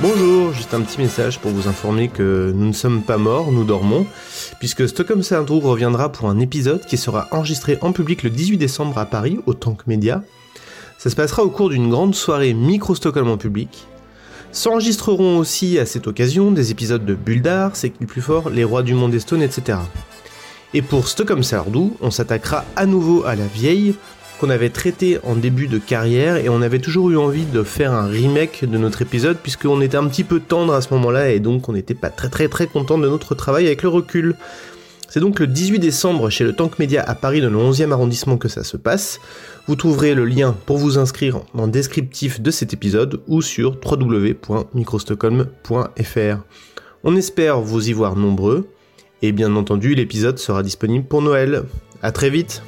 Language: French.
Bonjour, juste un petit message pour vous informer que nous ne sommes pas morts, nous dormons, puisque Stockholm Syndrome reviendra pour un épisode qui sera enregistré en public le 18 décembre à Paris au Tank Media. Ça se passera au cours d'une grande soirée micro-Stockholm en public. S'enregistreront aussi à cette occasion des épisodes de Buldar, C'est qui plus fort, Les Rois du Monde Stone, etc. Et pour Stockholm Sardou, on s'attaquera à nouveau à la vieille, qu'on avait traité en début de carrière et on avait toujours eu envie de faire un remake de notre épisode puisqu'on était un petit peu tendre à ce moment-là et donc on n'était pas très très très content de notre travail avec le recul. C'est donc le 18 décembre chez le Tank Media à Paris dans le 11e arrondissement que ça se passe. Vous trouverez le lien pour vous inscrire dans le descriptif de cet épisode ou sur www.microstockholm.fr. On espère vous y voir nombreux et bien entendu l'épisode sera disponible pour Noël. A très vite